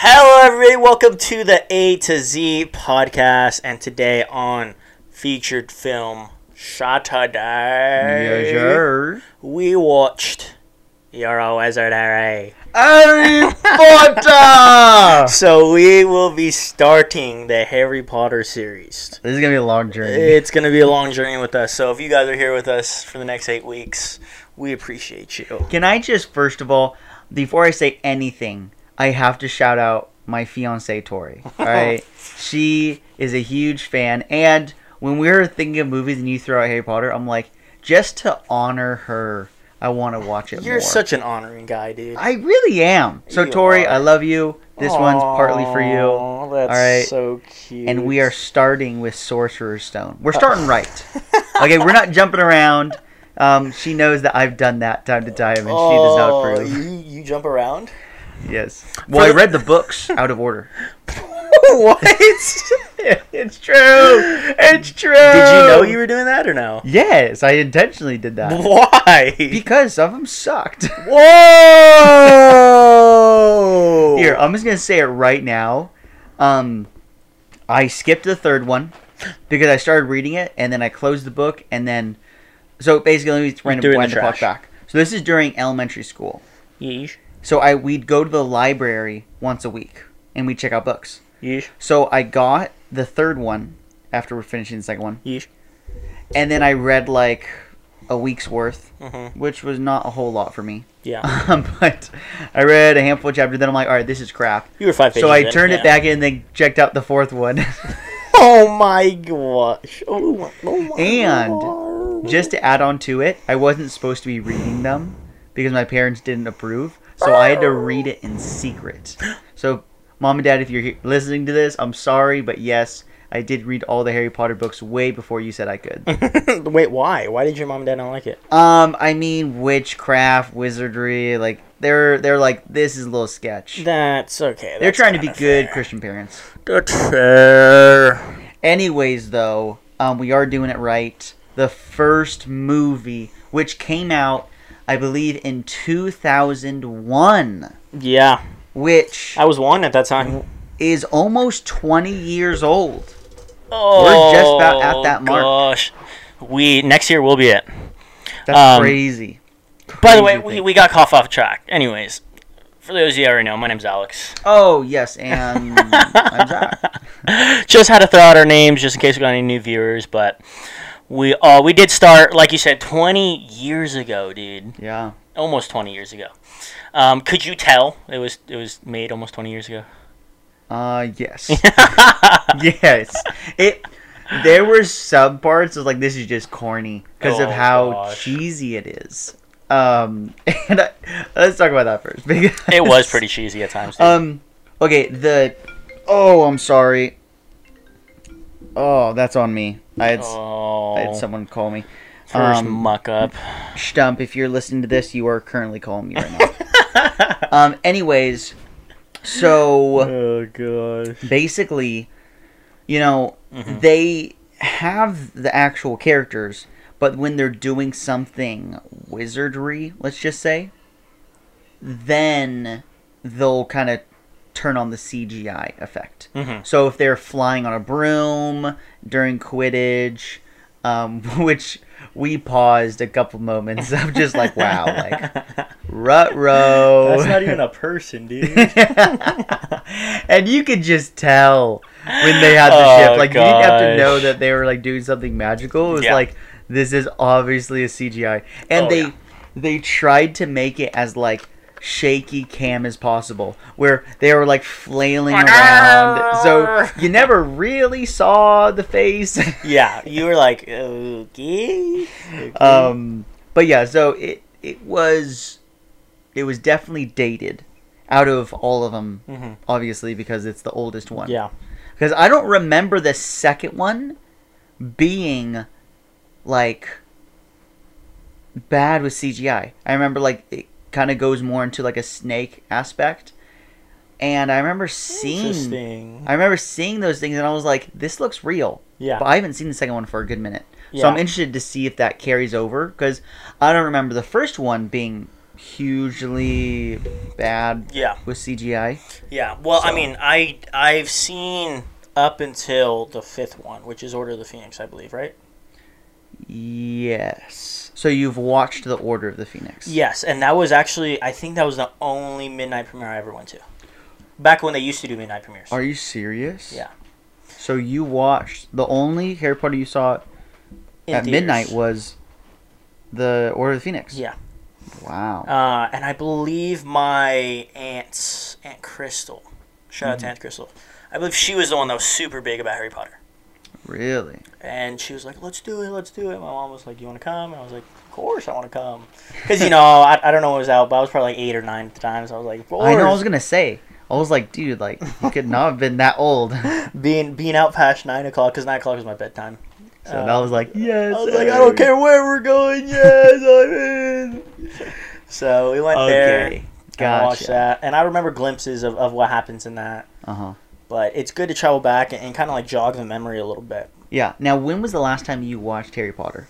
Hello, everybody. Welcome to the A to Z podcast. And today on featured film Saturday, sure. we watched Euro Wizard Harry. Harry Potter! So we will be starting the Harry Potter series. This is gonna be a long journey. It's going to be a long journey with us. So if you guys are here with us for the next eight weeks, we appreciate you. Can I just first of all, before I say anything, I have to shout out my fiance Tori. Alright? she is a huge fan and when we were thinking of movies and you throw out Harry Potter, I'm like, just to honor her, I wanna watch it You're more. such an honoring guy, dude. I really am. So You Tori, are. I love you. This one's partly for you. That's All right. so cute. and we are starting with Sorcerer's Stone. We're starting right. Okay, we're not jumping around. Um, she knows that I've done that time to time, and she does not Oh, approve. You, you jump around? Yes. Well, I the- read the books out of order. what? it's true. It's true. Did you know you were doing that or no? Yes, I intentionally did that Why? because some of them sucked. Whoa! Here, I'm just gonna say it right now. Um, I skipped the third one because I started reading it, and then I closed the book, and then so basically, let me random Threw it wind the the clock trash. back. So this is during elementary school. Yeesh. So I we'd go to the library once a week, and we'd check out books. Yeesh. So I got the third one after we're finishing the second one, Yeesh. and then I read like a week's worth, Mm-hmm. which was not a whole lot for me. Yeah. Um, but I read a handful of chapters. Then I'm like, all right, this is crap. You were five pages So I turned yeah. it back in and then checked out the fourth one. Oh my gosh. Oh my, oh my And God. Just to add on to it, I wasn't supposed to be reading them because my parents didn't approve. So I had to read it in secret. So, mom and dad, if you're listening to this, I'm sorry, but yes, I did read all the Harry Potter books way before you said I could. Wait, why? Why did your mom and dad not like it? um, I mean witchcraft, wizardry, like they're they're like this is a little sketch. That's okay. They're trying to be good fair. Christian parents. That's fair. Anyways, though, um, we are doing it right. The first movie, which came out, I believe, in 2001, Yeah. which I was one at that time. is almost 20 years old. Oh, We're just about at that mark. Gosh. We next year will be it. That's Um, crazy. By the way, we, we got off off track. Anyways, for those of you who already know, my name's Alex. Oh, yes, and I'm Zach. just had to throw out our names just in case we got any new viewers, but we uh we did start like you said 20 years ago, dude. Yeah. Almost 20 years ago. Um, could you tell it was it was made almost 20 years ago? Uh, yes. yes. It. There were some parts of like this is just corny because of Oh, how gosh. cheesy it is. Um, and I, let's talk about that first. Because It was pretty cheesy at times. dude. Um, okay. The. Oh, I'm sorry. Oh, that's on me. I had, oh, I had someone call me. first um, muck up. Stump, if you're listening to this, you are currently calling me right now. um. Anyways, so Oh god. basically, you know, Mhm. they have the actual characters, but when they're doing something wizardry, let's just say, then they'll kind of turn on the CGI effect. hmm So if they're flying on a broom during Quidditch, um, which we paused a couple moments of just like, wow, like rut row. That's not even a person, dude. and you could just tell when they had the Oh, ship. Like you didn't have to know that they were like doing something magical. It was Yeah. like this is obviously a CGI, and Oh, they yeah. they tried to make it as like shaky cam as possible, where they were like flailing around, so you never really saw the face. yeah, you were like, okay. okay. um, but yeah, so it it was it was definitely dated out of all of them, Mhm. obviously because it's the oldest one. Yeah. Because I don't remember the second one being like bad with CGI. I remember like it kind of goes more into like a snake aspect. And I remember seeing I remember seeing those things and I was like, this looks real. Yeah. But I haven't seen the second one for a good minute. So I'm interested to see if that carries over because I don't remember the first one being hugely bad Yeah. with CGI. Yeah. Well, I mean, I I've seen up until the fifth one, which is Order of the Phoenix, I believe, right? Yes. So you've watched the Order of the Phoenix. Yes, and that was actually I think that was the only midnight premiere I ever went to. Back when they used to do midnight premieres. Are you serious? Yeah. So you watched the only Harry Potter you saw In at theaters. midnight was the Order of the Phoenix. Yeah. Wow. Uh, and I believe my aunt's Aunt Crystal. Shout out to Mhm. Aunt Crystal. I believe she was the one that was super big about Harry Potter. Really? And she was like, let's do it, let's do it. My mom was like, you want to come? And I was like, of course I want to come. Because, you know, I, I don't know what was out, but I was probably like eight or nine at the time. So I was like, I know. I was gonna say. I was like, dude, like you could not have been that old. being, being out past 9 o'clock, because 9 o'clock was my bedtime. Uh, that was like, yes. I was like, I don't care where we're going. Yes, I'm in. So we went there. Okay. and watched Gotcha. that. And I remember glimpses of, of what happens in that. Uh huh. But it's good to travel back and, and kind of like jog the memory a little bit. Yeah. Now, when was the last time you watched Harry Potter?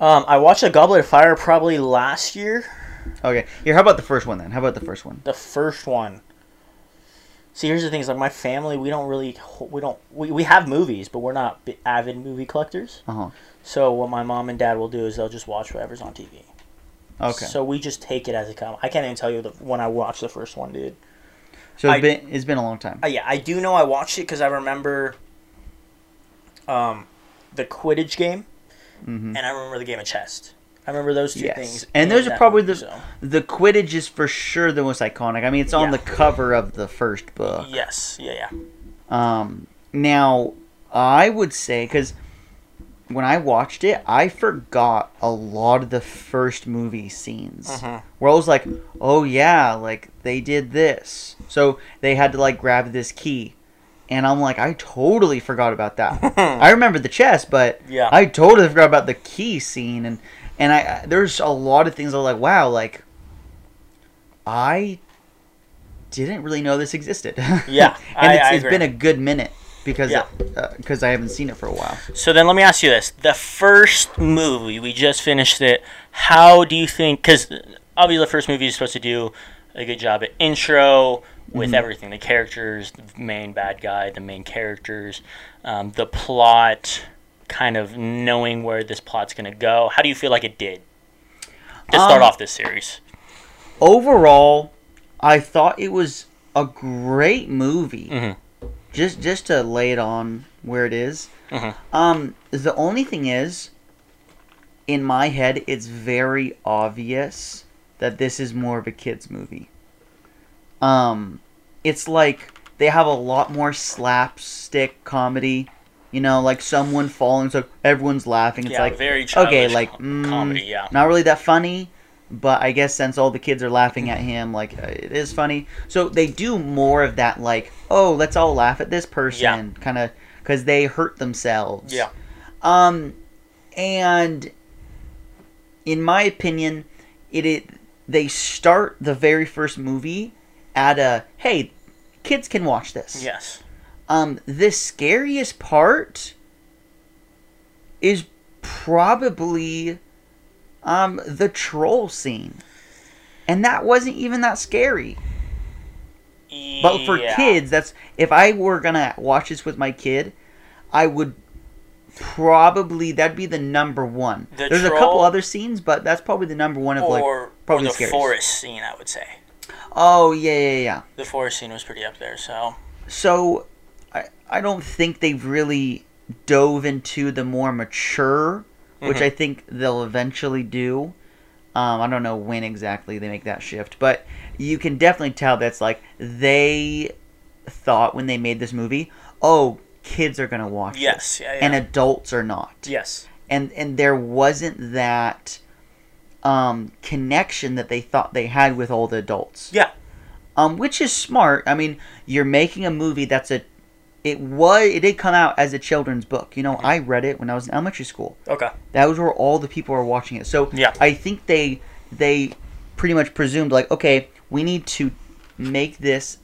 Um, I watched A Goblet of Fire probably last year. Okay. Here, how about the first one then? How about the first one? The first one. See, here's the thing: is like my family, we don't really, we don't, we, we have movies, but we're not avid movie collectors. Uh huh. So what my mom and dad will do is they'll just watch whatever's on TV. Okay. So we just take it as it comes. I can't even tell you the, when I watched the first one, dude. So it's I- been it's been a long time. Uh, yeah, I do know I watched it because I remember um, the Quidditch game, hmm and I remember the game of chess. I remember those two Yes. things. And those are probably movie, the- so- The Quidditch is for sure the most iconic. I mean, it's on Yeah. the cover of the first book. Yes, yeah, yeah. Um, now, I would say because when I watched it, I forgot a lot of the first movie scenes Mhm. where I was like, "Oh yeah, like they did this." So they had to like grab this key, and I'm like, I totally forgot about that. I remember the chest, but Yeah. I totally forgot about the key scene, and and I there's a lot of things I was like, wow, like I didn't really know this existed. Yeah, and I- it's, I it's been a good minute because Yeah. Uh, because I haven't seen it for a while. So then let me ask you this: the first movie we just finished it. How do you think? Because obviously the first movie is supposed to do a good job at intro with Mhm. everything, the characters, the main bad guy, the main characters, um, the plot, kind of knowing where this plot's gonna go. How do you feel like it did to start Um, off this series? Overall, I thought it was a great movie. Mhm. Just just to lay it on where it is. Mhm. Um, the only thing is, in my head, it's very obvious that this is more of a kids movie. Um, it's like they have a lot more slapstick comedy. You know, like someone falling, so everyone's laughing. It's yeah, like very okay, like com- mm, comedy. Yeah. not really that funny, but I guess since all the kids are laughing at him, like uh, it is funny. So they do more of that, like oh, let's all laugh at this person, kind of, because they hurt themselves. Yeah. Um, and in my opinion, it, it they start the very first movie at a hey, kids can watch this. Yes. Um, the scariest part is probably um the troll scene. And that wasn't even that scary. But for kids, that's if I were gonna watch this with my kid, I would probably that'd be the number one. The There's a couple other scenes, but that's probably the number one of like or, or probably the the scariest. forest scene, I would say. Oh yeah yeah yeah. The forest scene was pretty up there. So So, I I don't think they've really dove into the more mature, which Mhm. I think they'll eventually do. Um, I don't know when exactly they make that shift, but you can definitely tell that's like they thought when they made this movie, oh, kids are gonna watch this, yes, yeah, yeah. and adults are not, yes. and and there wasn't that um, connection that they thought they had with all the adults Yeah. um, which is smart. I mean, you're making a movie that's a. It was. It did come out as a children's book. You know, I read it when I was in elementary school. Okay. That was where all the people were watching it. So Yeah. I think they they pretty much presumed like, okay, we need to make this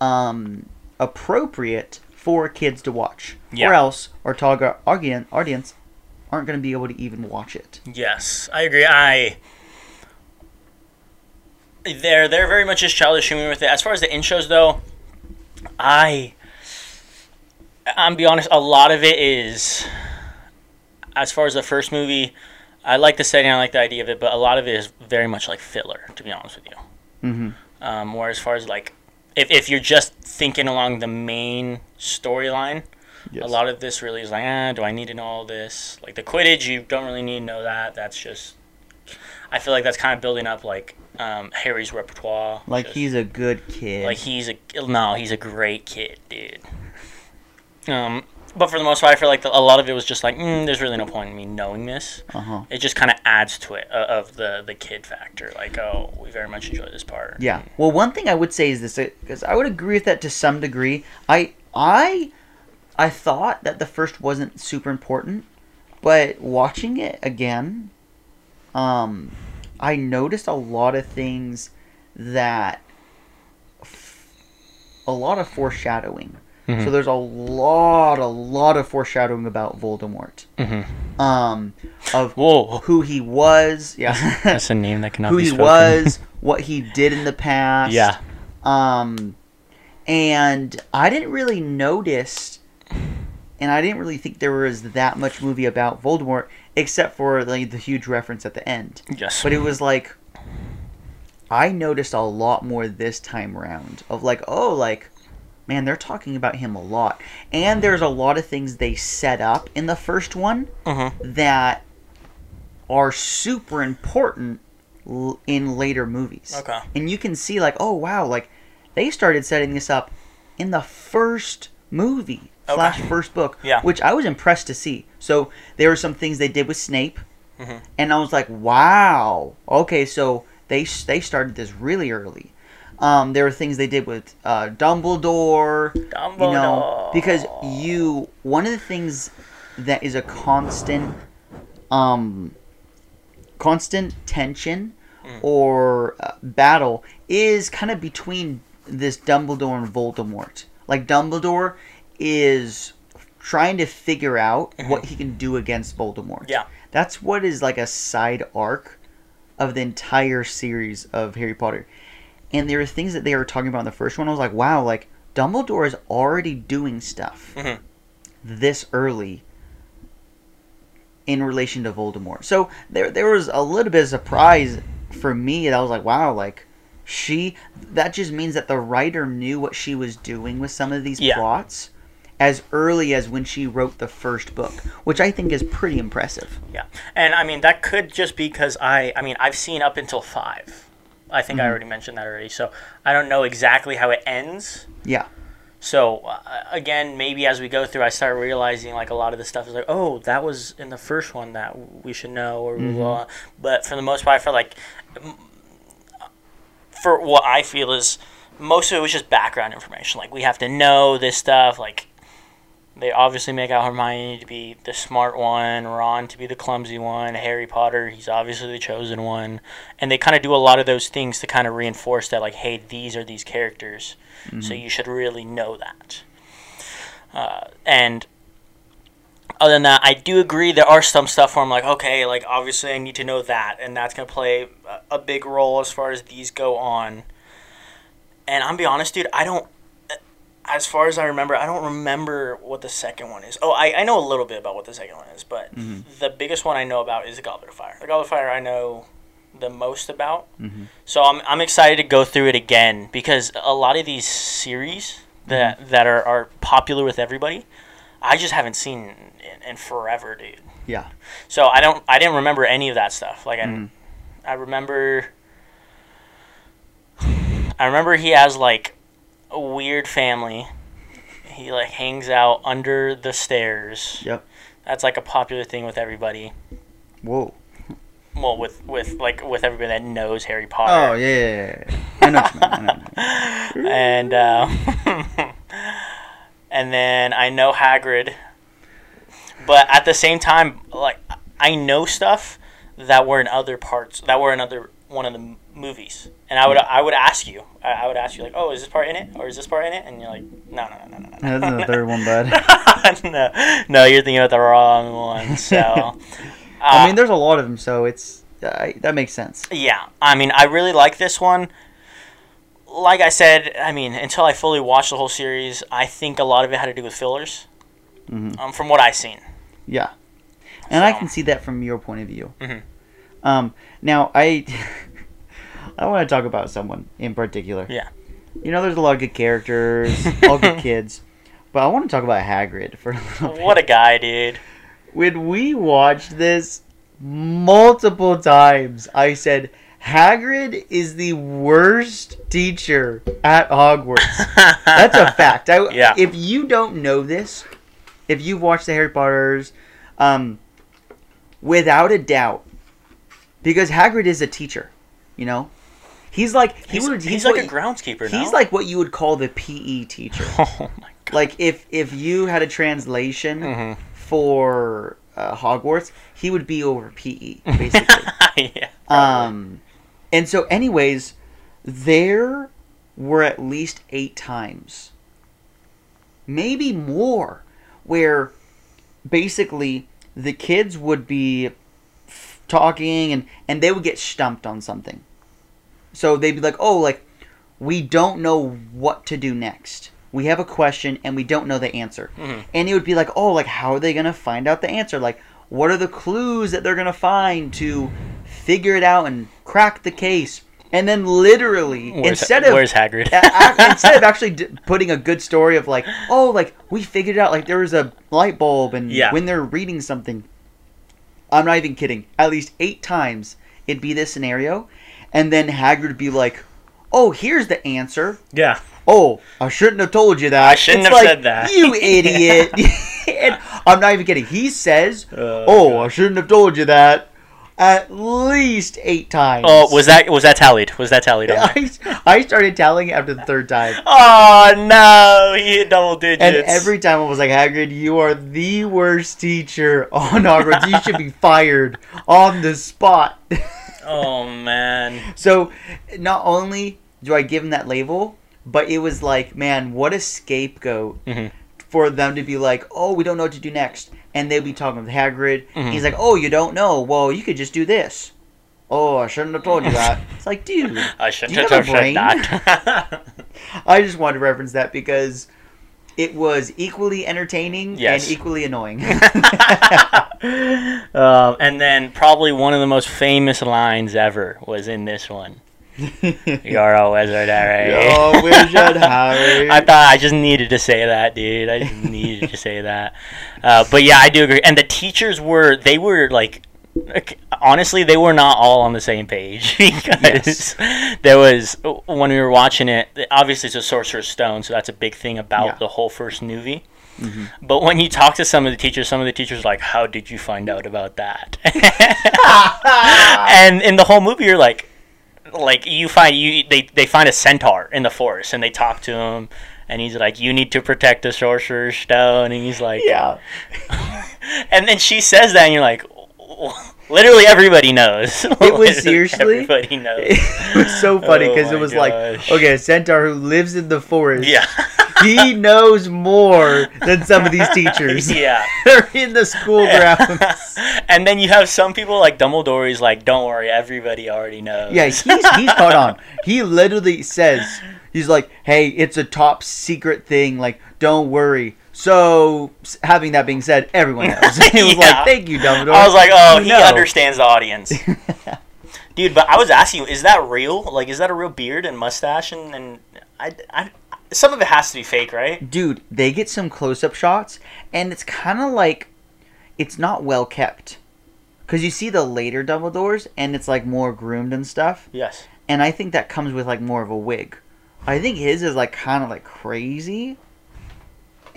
um appropriate for kids to watch, Yeah. or else our target audience audience aren't going to be able to even watch it. Yes, I agree. I they're they're very much just childish humor with it. As far as the intros though, I I'm be honest, a lot of it is as far as the first movie, I like the setting, I like the idea of it, but a lot of it is very much like filler, to be honest with you. Mm-hmm. Um, or as far as like if, if you're just thinking along the main storyline, Yes. a lot of this really is like, ah, do I need to know all this? Like the Quidditch, you don't really need to know that. That's just, I feel like that's kind of building up like um, Harry's repertoire. Like Just- he's a good kid. like he's a no, he's a great kid, dude. Um, but for the most part, I feel like the, a lot of it was just like, mm, there's really no point in me knowing this. uh huh. It just kind of adds to it uh, of the the kid factor. Like, oh, we very much enjoy this part. Yeah. Well, one thing I would say is this because I would agree with that to some degree. I I I thought that the first wasn't super important, but watching it again, um, I noticed a lot of things that f- a lot of foreshadowing. Mhm. So there's a lot, a lot of foreshadowing about Voldemort. Mm-hmm. Um, of Whoa, who he was. Yeah. that's a name that cannot be. who he was, what he did in the past. Yeah. Um, and I didn't really notice, and I didn't really think there was that much movie about Voldemort, except for like the huge reference at the end. Yes. But it was like, I noticed a lot more this time around of like, oh, like, man, they're talking about him a lot, and there's a lot of things they set up in the first one Mm-hmm. that are super important l- in later movies. Okay. And you can see like, oh wow, like they started setting this up in the first movie Okay. slash first book, Yeah. which I was impressed to see. So there were some things they did with Snape, Mhm. and I was like, wow, okay, so they they started this really early. Um, there were things they did with uh, Dumbledore, Dumbledore. you know because you one of the things that is a constant um constant tension Mm. or uh, battle is kind of between this Dumbledore and Voldemort like Dumbledore is trying to figure out what he can do against Voldemort Mm-hmm. Yeah. that's what is like a side arc of the entire series of Harry Potter and there are things that they were talking about in the first one. I was like, wow, like Dumbledore is already doing stuff Mhm. this early in relation to Voldemort. So there, there was a little bit of surprise for me. That I was like, wow, like she. That just means that the writer knew what she was doing with some of these Yeah. plots as early as when she wrote the first book, which I think is pretty impressive. Yeah, and I mean that could just be because I, I mean, I've seen up until five. I think I Mm-hmm. already mentioned that already, so I don't know exactly how it ends. Yeah. So uh, again, maybe as we go through, I start realizing like a lot of the stuff is like, oh, that was in the first one that we should know, or blah, blah, but for the most part, for like for what I feel is most of it was just background information. Like we have to know this stuff. Like they obviously make out Hermione to be the smart one, Ron to be the clumsy one, Harry Potter, he's obviously the chosen one. And they kind of do a lot of those things to kind of reinforce that, like, hey, these are these characters. So you should really know that. Uh, and other than that, I do agree there are some stuff where I'm like, okay, like, obviously I need to know that. And that's going to play a- a big role as far as these go on. And I'm be honest, dude, I don't as far as I remember, I don't remember what the second one is. Oh, I, I know a little bit about what the second one is, but mm-hmm. the biggest one I know about is the Goblet of Fire. The Goblet of Fire I know the most about. Mm-hmm. So I'm, I'm excited to go through it again because a lot of these series that mm-hmm. that are, are popular with everybody, I just haven't seen in, in forever, dude. Yeah. So I don't I didn't remember any of that stuff. Like I, I remember I remember he has like a weird family. He like hangs out under the stairs. Yep. That's like a popular thing with everybody. Whoa. Well, with with like with everybody that knows Harry Potter. Oh yeah, yeah, yeah. I know. What you mean, I know what you mean. and uh, and then I know Hagrid, but at the same time, like I know stuff that were in other parts that were in other one of the movies, and I would I would ask you, I, would ask you like, oh, is this part in it, or is this part in it? And you're like, no, no, no, no, no, no. That's the third one, bud. no, no, you're thinking about the wrong one. So, uh, I mean, there's a lot of them, so it's uh, that makes sense. yeah, I mean, I really like this one. Like I said, I mean, until I fully watched the whole series, I think a lot of it had to do with fillers. Mhm. Um, from what I've seen. Yeah, and I can see that from your point of view. Mhm. Um, now I I want to talk about someone in particular. Yeah. You know, there's a lot of good characters, all good kids, but I want to talk about Hagrid for a little bit. What a guy, dude. when we watched this multiple times, I said Hagrid is the worst teacher at Hogwarts. That's a fact. I, Yeah. If you don't know this, if you've watched the Harry Potters, um, without a doubt, because Hagrid is a teacher, you know, he's like he He's, would, he's, what like a you- groundskeeper now. He's like what you would call the PE teacher. oh my god. like if if you had a translation Mhm. for uh, Hogwarts, he would be over PE basically. yeah. um, and so, anyways, there were at least eight times, maybe more, where basically the kids would be talking and and they would get stumped on something. So they'd be like, "Oh, like we don't know what to do next. We have a question and we don't know the answer." Mhm. And it would be like, "Oh, like how are they going to find out the answer? Like what are the clues that they're going to find to figure it out and crack the case?" And then literally Where's, instead of where's Hagrid? instead of actually d- putting a good story of like, oh, like we figured out like there was a light bulb, and Yeah. when they're reading something, I'm not even kidding. At least eight times it'd be this scenario, and then Hagrid would be like, "Oh, here's the answer." yeah. Oh, I shouldn't have told you that. I shouldn't It's have like, said that. You idiot. and I'm not even kidding. He says, Oh, "Oh, I shouldn't have told you that." At least eight times. Oh, was that was that tallied? Was that tallied? there? I, I started tallying after the third time. Oh no, he hit double digits. And every time I was like, Hagrid, you are the worst teacher on Hogwarts. you should be fired on the spot. Oh man. so, not only do I give him that label, but it was like, man, what a scapegoat Mhm. for them to be like, oh, we don't know what to do next. And they'd be talking with Hagrid. Mhm. He's like, oh, you don't know? Well, you could just do this. Oh, I shouldn't have told you that. It's like, dude, I shouldn't Do you have a brain? that. I just wanted to reference that because it was equally entertaining Yes. and equally annoying. um, and then probably one of the most famous lines ever was in this one. You're a wizard, Harry. You're a wizard, Harry. I thought I just needed to say that, dude. I just needed to say that. Uh, but yeah, I do agree. And the teachers were, they were like, honestly, they were not all on the same page because there was when we were watching it. Obviously, it's a Sorcerer's Stone, so that's a big thing about Yeah. the whole first movie. Mhm. But when you talk to some of the teachers, some of the teachers are like, "How did you find out about that?" and in the whole movie, you're like, like you find you they they find a centaur in the forest and they talk to him, and he's like, "You need to protect the Sorcerer's Stone," and he's like, yeah. and then she says that, and you're like, literally everybody knows. It was seriously- everybody knows. It was so funny Oh because it my was like, okay, a centaur who lives in the forest. yeah, He knows more than some of these teachers. yeah. They're in the school grounds. and then you have some people like Dumbledore. He's like, "Don't worry, everybody already knows." Yeah, he's he's caught on. He literally says he's like, "Hey, it's a top secret thing. Like, don't worry." So, having that being said, everyone knows. he was Yeah. like, "Thank you, Dumbledore." I was like, "Oh, You he know. understands the audience." Dude, but I was asking you, is that real? Like, is that a real beard and mustache? And, and I, I, some of it has to be fake, right? Dude, they get some close-up shots, and it's kind of like it's not well kept. Cause you see the later Dumbledores, and it's like more groomed and stuff. Yes. And I think that comes with like more of a wig. I think his is like kind of like crazy.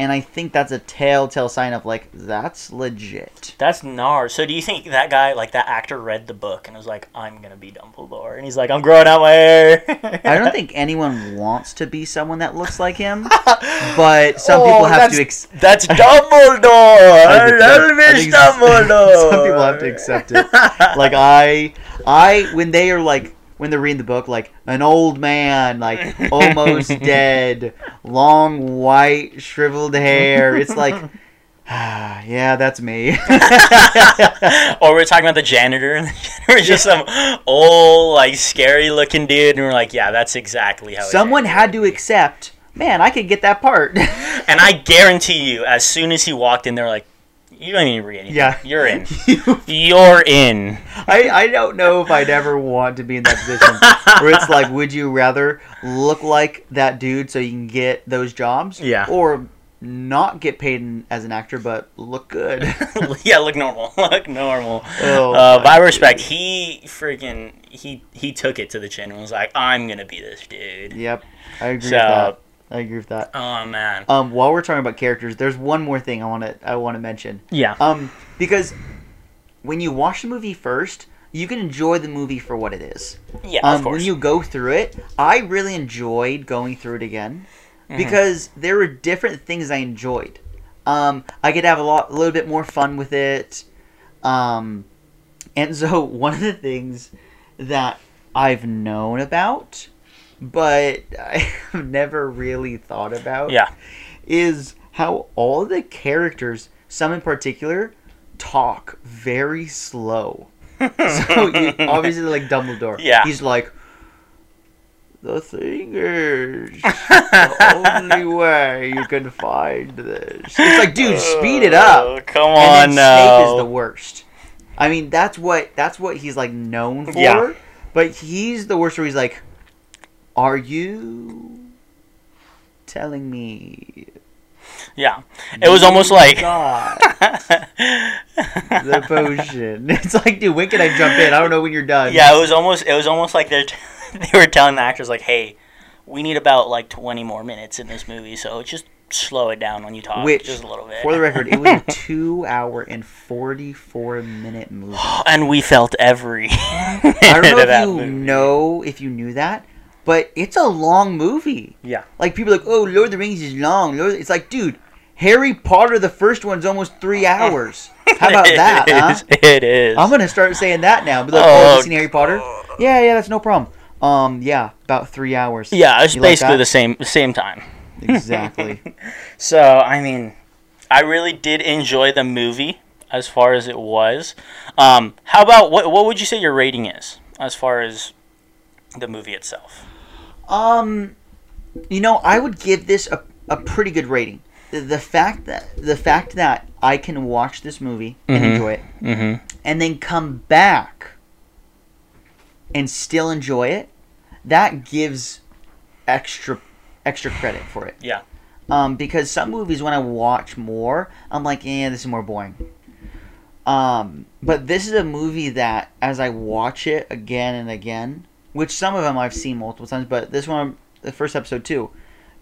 And I think that's a telltale sign of like that's legit. That's Nars. So do you think that guy, like that actor, read the book and was like, "I'm gonna be Dumbledore," and he's like, "I'm growing out my hair." I don't think anyone wants to be someone that looks like him, but some oh, people Oh, have to. Ex- That's Dumbledore. I think that- I Elvis think some- Dumbledore. some people have to accept it. like I, I when they are like when they're reading the book, like an old man, like almost dead, long white shriveled hair. It's like, ah, yeah, that's me. or we're talking about the janitor, and the janitor was just some old, like, scary looking dude, and we're like, yeah, that's exactly how. Someone had to accept. Man, I could get that part. And I guarantee you, as soon as he walked in, they were like, "You don't need to read anything. Yeah. you're in. You- You're in." I, I don't know if I'd ever want to be in that position where it's like, would you rather look like that dude so you can get those jobs? Yeah. Or not get paid in, as an actor but look good? yeah, look normal. Look normal. Oh, uh, by respect, he freaking he he took it to the chin and was like, "I'm gonna be this dude." yep. I agree So- with that. I agree with that. Oh man. Um, while we're talking about characters, there's one more thing I want to I want to mention. Yeah. Um, because when you watch the movie first, you can enjoy the movie for what it is. Yeah. um, of course. when you go through it, I really enjoyed going through it again Mm-hmm. because there were different things I enjoyed. Um, I could have a lot, a little bit more fun with it. Um, and so one of the things that I've known about, but I've never really thought about, Yeah. is how all the characters, some in particular, talk very slow. so you, obviously, like Dumbledore, Yeah. he's like, the thing is, the only way you can find this. It's like, dude, speed it up. Oh, Come And on then Snape is the worst. I mean, that's what that's what he's like known for. Yeah. But he's the worst. Where he's like, "Are you telling me Yeah. It was almost like. God, the potion?" It's like, dude, when can I jump in? I don't know when you're done. Yeah, it was almost it was almost like they're they were telling the actors like, "Hey, we need about like 20 more minutes in this movie, so just slow it down when you talk Which, just a little bit." for the record, it was a two-hour and forty-four minute movie. and we felt every I don't know if you movie. know if you knew that, but it's a long movie. Yeah. Like people are like, oh, Lord of the Rings is long. Lord, it's like, dude, Harry Potter, the first one's almost three hours. How about that, It huh? It is. I'm gonna start saying that now. Be like, Oh, oh, seen Harry Potter? Yeah, yeah, that's no problem. Um, yeah, about three hours. yeah, it's You basically that? the same the same time. Exactly. So, I mean, I really did enjoy the movie as far as it was. Um, how about what what would you say your rating is as far as the movie itself? um, you know, I would give this a, a pretty good rating. The, the fact that the fact that I can watch this movie and Mhm. enjoy it, Mm-hmm. and then come back and still enjoy it, that gives extra extra credit for it. Yeah. Um, because some movies when I watch more, I'm like, yeah, this is more boring. Um, but this is a movie that as I watch it again and again, which some of them I've seen multiple times, but this one, the first episode too,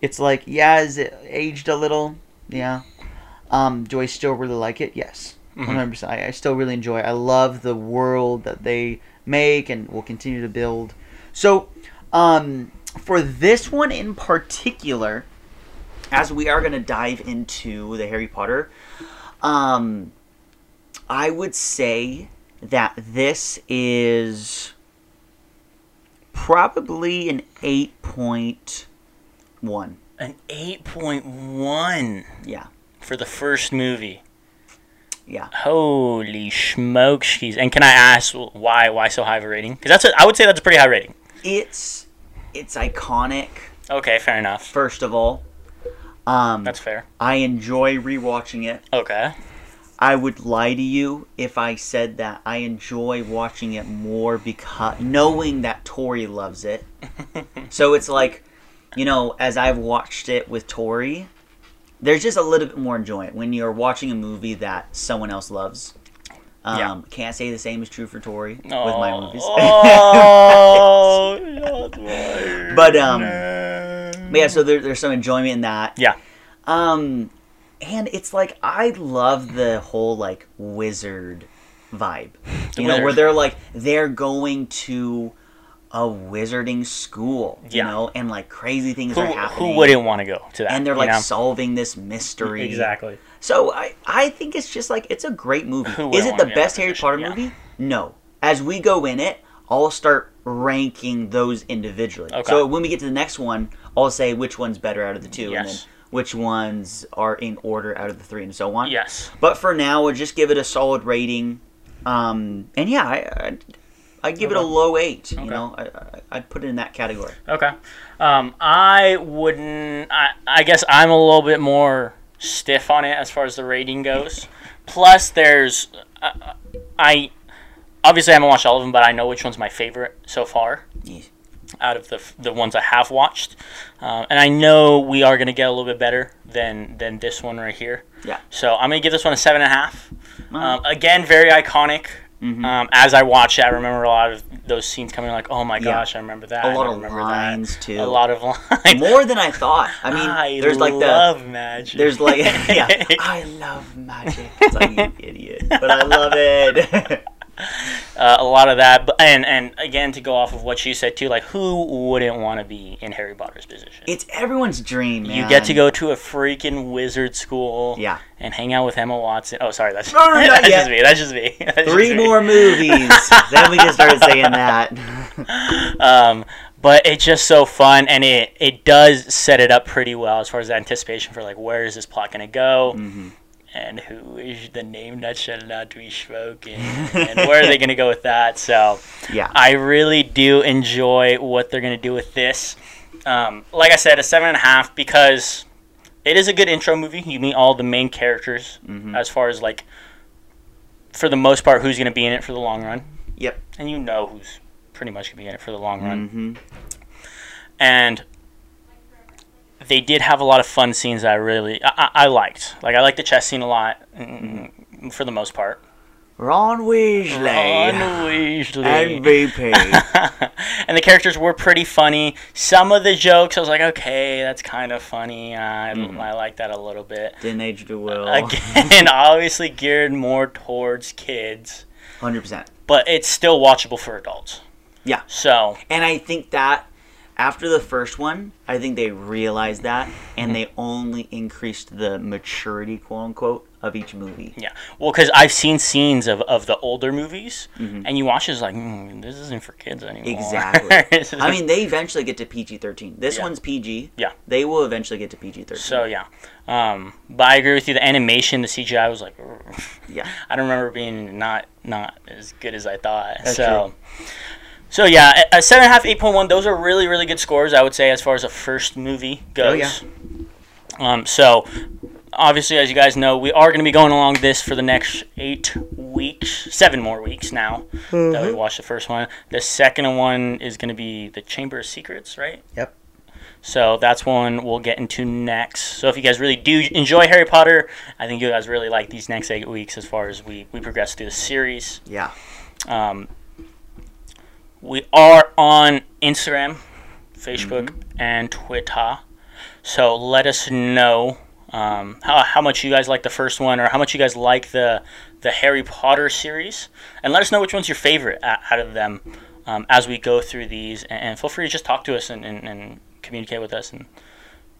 it's like, yeah, is it aged a little? Yeah. Um, do I still really like it? Yes. Mhm. 100%. I, I still really enjoy it. I love the world that they make and will continue to build. So, um, for this one in particular, as we are going to dive into the Harry Potter, um, I would say that this is probably an 8.1. An 8.1 Yeah. for the first movie. Yeah. Holy smokes! And can I ask why why so high of a rating? Because that's a, I would say that's a pretty high rating. It's it's iconic Okay, fair enough. first of all. Um That's fair. I enjoy rewatching it. Okay. I would lie to you if I said that I enjoy watching it more because knowing that Tori loves it. so it's like, you know, as I've watched it with Tori, there's just a little bit more enjoyment when you're watching a movie that someone else loves. Um, Yeah. Can't say the same is true for Tori with my movies. Oh, But, um. But yeah, so there, there's some enjoyment in that. Yeah. Um, and it's like I love the whole like wizard vibe. You know, where they're like they're going to a wizarding school. You Yeah. know, and like crazy things who, are happening. who wouldn't want to go to that? And they're like know? solving this mystery. exactly. So I I think it's just like it's a great movie. Is it the wanna be in best Harry? Potter Yeah. movie? No. As we go in it, I'll start ranking those individually. Okay. So when we get to the next one, I'll say which one's better out of the two, and then Yes. Which ones are in order out of the three, and so on. Yes. But for now, we'll just give it a solid rating. Um, and yeah, I, I, I'd give it a low eight. Okay. You know, I, I, I'd put it in that category. Okay. Um, I wouldn't. I, I guess I'm a little bit more stiff on it as far as the rating goes. Plus, there's uh, I obviously I haven't watched all of them, but I know which one's my favorite so far. Out of the the ones I have watched, um, and I know we are gonna get a little bit better than than this one right here. Yeah. So I'm gonna give this one a seven and a half. Um, again, very iconic. Mhm. Um, as I watch it, I remember a lot of those scenes coming. Like, oh my Yeah. gosh, I remember that. A lot of lines that. too. A lot of lines. more than I thought. I mean, I there's like the love magic. There's like, yeah, I love magic. It's like, you idiot. But I love it. uh, a lot of that. But and and again, to go off of what you said too, like who wouldn't want to be in Harry Potter's position? it's everyone's dream, man. you get to go to a freaking wizard school. Yeah. And hang out with Emma Watson. Oh, sorry, that's, No, no, that's yet. just me. That's just me. That's just Three me. more movies. then we can start saying that. Um, but it's just so fun, and it it does set it up pretty well as far as the anticipation for like where is this plot gonna go, Mhm. And who is the name that shall not be spoken, and where are they gonna go with that? So Yeah. I really do enjoy what they're gonna do with this. Um, like I said, a seven and a half because it is a good intro movie. You meet all the main characters Mhm. as far as like, for the most part, who's gonna be in it for the long run, Yep. and you know who's pretty much gonna be in it for the long run hmm and they did have a lot of fun scenes that I really I, I- liked. Like I liked the chess scene a lot, mm, for the most part. Ron Weasley. Ron Weasley. MVP. and the characters were pretty funny. Some of the jokes, I was like, okay, that's kind of funny. I, Mhm. I like that a little bit. Didn't age too well. Again, obviously geared more towards kids, 100%. but it's still watchable for adults. Yeah. So And I think that after the first one, I think they realized that Mm-hmm. and they only increased the maturity, quote unquote, of each movie. Yeah, well, because I've seen scenes of, of the older movies, Mhm. and you watch it, it's like, mm, this isn't for kids anymore. Exactly. I mean, they eventually get to PG 13. This Yeah. one's PG. Yeah. They will eventually get to PG 13. so yeah, um, but I agree with you. The animation, the CGI was like, Yeah. I don't remember being not not as good as I thought. That's so. So yeah, a a seven and a half, eight point one. Those are really, really good scores. I would say as far as a first movie goes. Oh, yeah. Um, so obviously, as you guys know, we are going to be going along this for the next eight weeks, seven more weeks now that Mm-hmm. we watched the first one. The second one is going to be the Chamber of Secrets, right? Yep. So that's one we'll get into next. So if you guys really do enjoy Harry Potter, I think you guys really like these next eight weeks as far as we, we progress through the series. Yeah. Um, we are on Instagram, Facebook, and Twitter. So let us know um, how, how much you guys like the first one or how much you guys like the the Harry Potter series, and let us know which one's your favorite out of them um, as we go through these. And, feel free to just talk to us and, and, and communicate with us and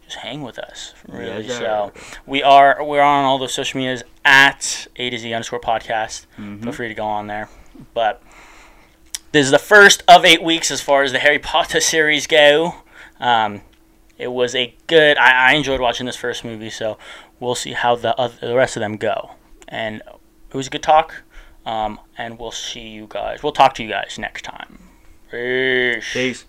just hang with us. Really. Yes, so we are we're on all those social medias at A to Z underscore podcast. Mm-hmm. Feel free to go on there. But this is the first of eight weeks as far as the Harry Potter series go. Um, it was a good. I, I enjoyed watching this first movie, so we'll see how the other, the rest of them go. And it was a good talk. Um, and we'll see you guys. We'll talk to you guys next time. Peace. Peace.